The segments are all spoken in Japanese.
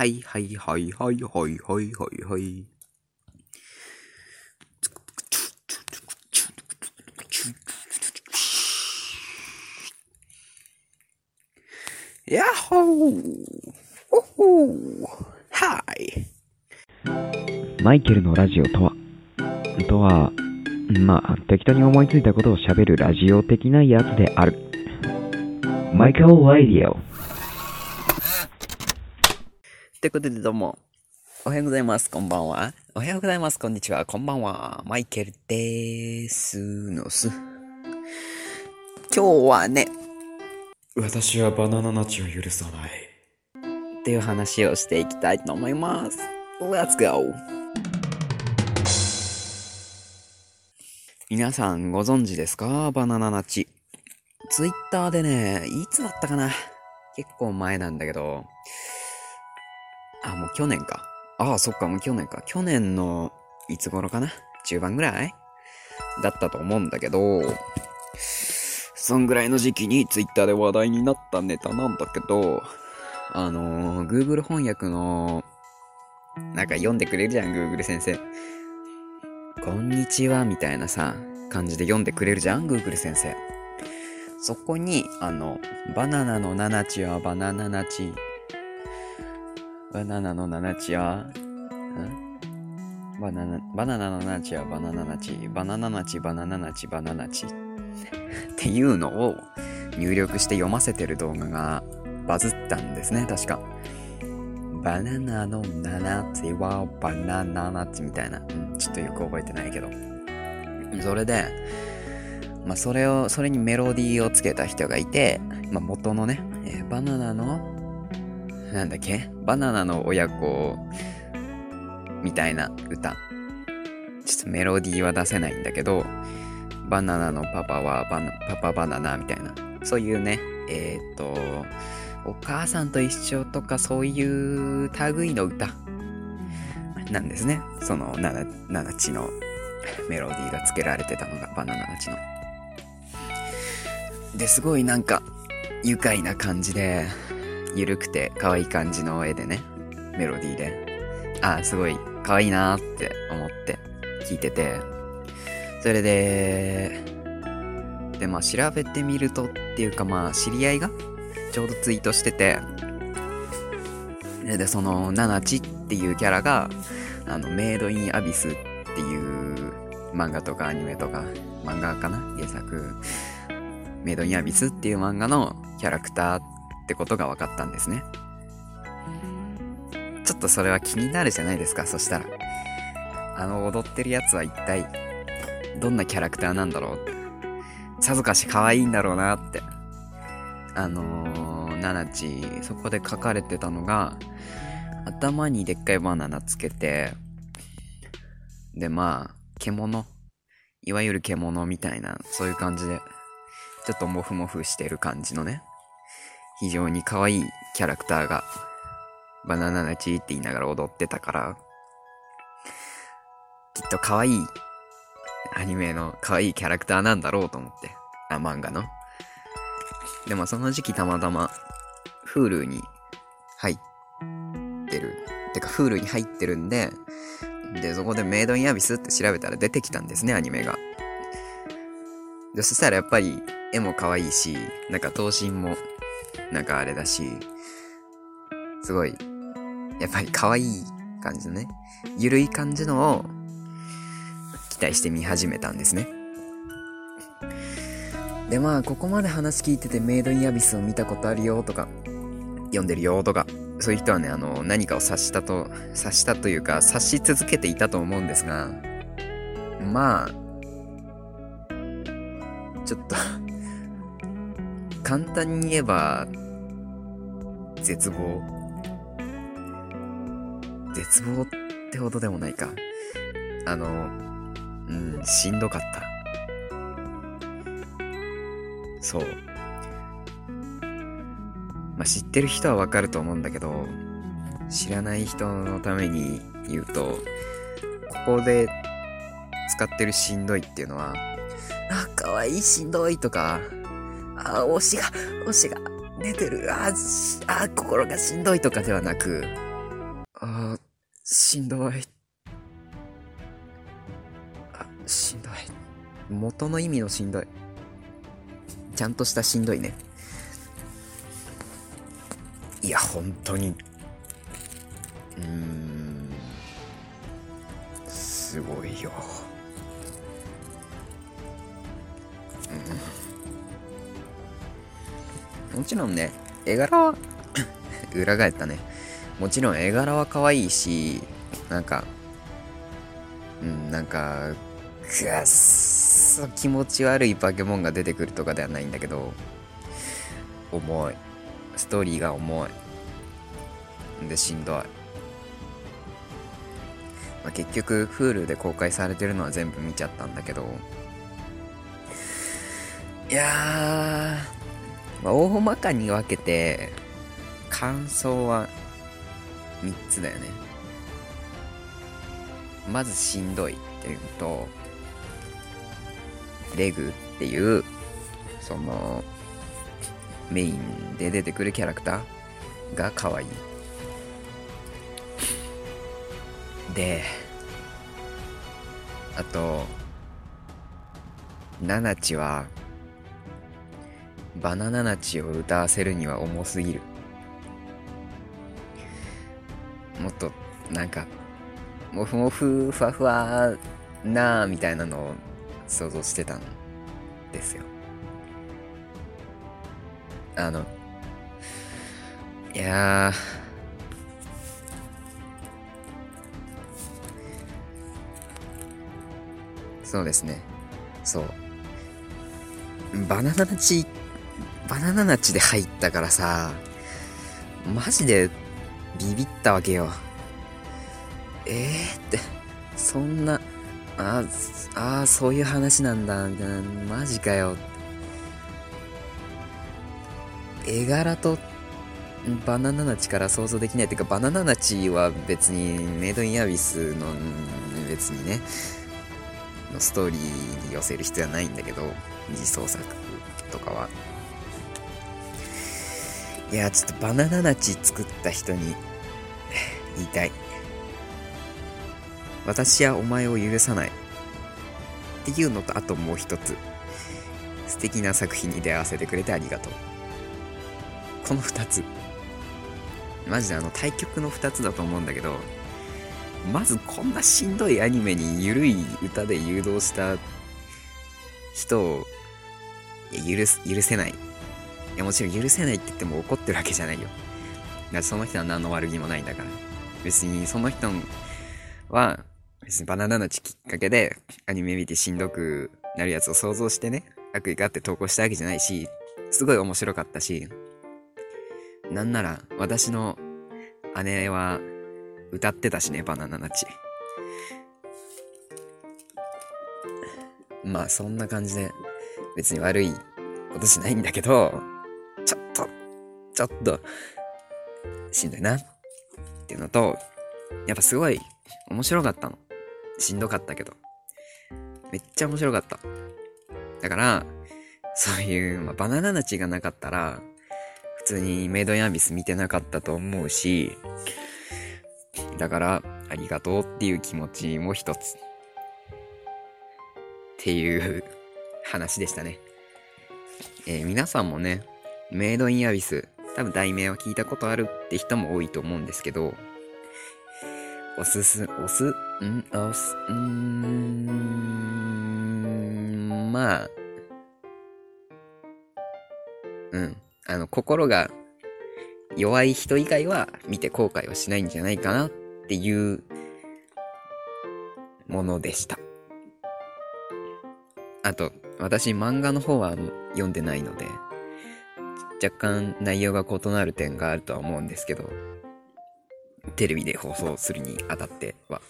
はいはいはいはいはいはいはいはい。やっほーおほーはいマイケルのラジオとは？とは、まあ、適当に思いついたことを喋るラジオ的なやつである。マイケル・ラディオ。ってことでどうも、おはようございます、こんばんは。おはようございます、こんにちは、こんばんは。マイケルでーすのす。今日はね、私はバナナナチを許さない。っていう話をしていきたいと思います。Let's go! 皆さんご存知ですか？バナナナチ。ツイッターでね、いつだったかな？結構前なんだけど、去年か。ああ、そっか、もう去年か。去年の、いつ頃かな？中盤ぐらい？だったと思うんだけど、そんぐらいの時期にツイッターで話題になったネタなんだけど、あのー、Google 翻訳の、なんか読んでくれるじゃん、Google 先生。こんにちは、みたいなさ、感じで読んでくれるじゃん、Google 先生。そこに、あの、バナナのナナチはバナナナチ。バナナのナナチは、バナナ、バナナのナチはバナナナチ。バナナナチ、バナナナチ、バナナチ。っていうのを入力して読ませてる動画がバズったんですね、確か。バナナのナナチはバナナナチみたいな。うん、ちょっとよく覚えてないけど。それで、まあ、それを、それにメロディーをつけた人がいて、まあ、元のね、えーバナナの、なんだっけ？バナナの親子みたいな歌。ちょっとメロディーは出せないんだけど、バナナのパパはバナパパバナナみたいな。そういうね、えーっと、お母さんと一緒とかそういう類の歌なんですね。そのナナ、ナナチのメロディーがつけられてたのがバナナナチの。で、すごいなんか愉快な感じで、ゆるくて可愛い感じの絵でね、メロディーで。あ、すごい可愛いなーって思って聞いてて、それで、で、まあ調べてみるとっていうかまあ知り合いがちょうどツイートしてて、で、でその、ナナチっていうキャラが、あの、メイドインアビスっていう漫画とかアニメとか、漫画かな？原作。メイドインアビスっていう漫画のキャラクターっってことが分かったんですね。ちょっとそれは気になるじゃないですか、そしたら。あの踊ってるやつは一体どんなキャラクターなんだろうって。さぞかし可愛いんだろうなって。あのー、ナナチ、そこで書かれてたのが、頭にでっかいバナナつけて、で、まあ、獣。いわゆる獣みたいな、そういう感じで、ちょっとモフモフしてる感じのね、非常に可愛いキャラクターが、バナナナチーって言いながら踊ってたから、きっと可愛いアニメの可愛いキャラクターなんだろうと思って。あ、漫画の。でもその時期たまたま、Hulu に入ってる。てか Hulu に入ってるんで、で、そこでメイドインアビスって調べたら出てきたんですね、アニメが。で、そしたらやっぱり絵も可愛いし、なんか頭身もなんかあれだし、すごい、やっぱり可愛い感じのね、ゆるい感じのを期待して見始めたんですね。で、まあ、ここまで話聞いててメイドインアビスを見たことあるよとか、読んでるよとか、そういう人はね、あの、何かを察したと、察したというか、察し続けていたと思うんですが、まあ、ちょっと簡単に言えば、絶望。絶望ってほどでもないか。あの、うん、しんどかった。そう。まあ、知ってる人はわかると思うんだけど、知らない人のために言うと、ここで使ってるしんどいっていうのは、あ、かわいいしんどいとか、あ、推しが、推しが出てる、あ、しあ、心がしんどいとかではなく、あー、しんどい。あ、しんどい。元の意味のしんどい。ちゃんとしたしんどいね。いや、本当に。うーん。すごいよ。もちろんね、絵柄は 裏返ったね。もちろん絵柄は可愛いし、なんか、うん、なんか、くっそ気持ち悪い化け物が出てくるとかではないんだけど、重い。ストーリーが重い。で、しんどい。まあ、結局、Hulu で公開されてるのは全部見ちゃったんだけど、いやー、まあ、大まかに分けて、感想は3つだよね。まずしんどいっていうのと、レグっていう、その、メインで出てくるキャラクターが可愛い。で、あと、ナナチは、バナナナチを歌わせるには重すぎる。もっと、なんか、もふもふ、ふわふわなーみたいなのを想像してたんですよ。あの、いやー、そうですね。そう。バナナナチ、バナナナチで入ったからさ、マジでビビったわけよ。えーって、そんな、ああ、そういう話なんだ、みたいな、マジかよ。絵柄とバナナナチから想像できないっていうか、バナナナチは別にメイドインアビスの別にね、のストーリーに寄せる必要はないんだけど、二次創作とかは。いや、ちょっとバナナナチ作った人に 言いたい。私はお前を許さない。っていうのと、あともう一つ。素敵な作品に出会わせてくれてありがとう。この二つ。マジであの対局の二つだと思うんだけど、まずこんなしんどいアニメにゆるい歌で誘導した人を、許す、許せない。やもちろん許せないって言っても怒ってるわけじゃないよ。だからその人は何の悪気もないんだから。別にその人は、別にバナナのちきっかけでアニメ見てしんどくなるやつを想像してね、悪意があって投稿したわけじゃないし、すごい面白かったし、なんなら私の姉は歌ってたしね、バナナナチ。まあそんな感じで別に悪いことしないんだけど、ちょっと、しんどいなっていうのと、やっぱすごい面白かったの。しんどかったけど。めっちゃ面白かった。だから、そういう、まあ、バナナナチがなかったら、普通にメイドインアビス見てなかったと思うし、だから、ありがとうっていう気持ちも一つ。っていう話でしたね。えー皆さんもね、メイドインアビス、多分題名は聞いたことあるって人も多いと思うんですけど、おすす、おす、ん？おす、うん、まあ、うん。あの、心が弱い人以外は見て後悔はしないんじゃないかなっていうものでした。あと、私漫画の方は読んでないので、若干内容が異なる点があるとは思うんですけど、テレビで放送するにあたっては。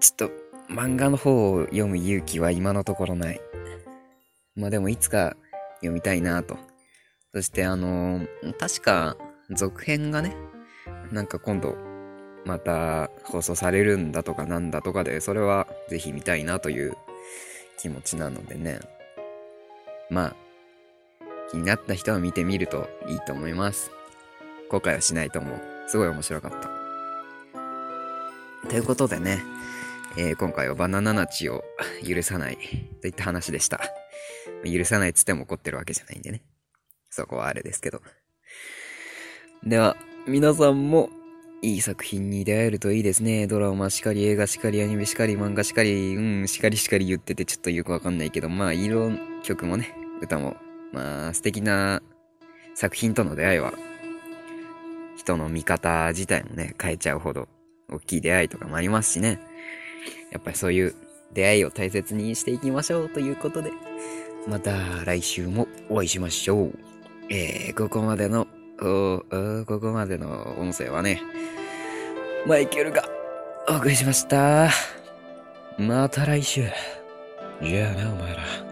ちょっと漫画の方を読む勇気は今のところない。まあでもいつか読みたいなと。そしてあのー確か続編がね、なんか今度また放送されるんだとかなんだとかで、それはぜひ見たいなという気持ちなのでね。まあ、気になった人は見てみるといいと思います。後悔はしないと思う。すごい面白かった。ということでね、えー今回はバナナナチを許さない といった話でした。許さないっつっても怒ってるわけじゃないんでね。そこはあれですけど。では、皆さんもいい作品に出会えるといいですね。ドラマしかり、映画しかり、アニメしかり、漫画しかり、うん、しかりしかり言っててちょっとよくわかんないけど、まあ、色、曲もね、歌も、まあ、素敵な作品との出会いは、人の見方自体もね、変えちゃうほど、大きい出会いとかもありますしね。やっぱりそういう出会いを大切にしていきましょうということで、また来週もお会いしましょう。えー、ここまでの、ここまでの音声はね、マイケルがお送りしました。また来週。じゃあな、お前ら。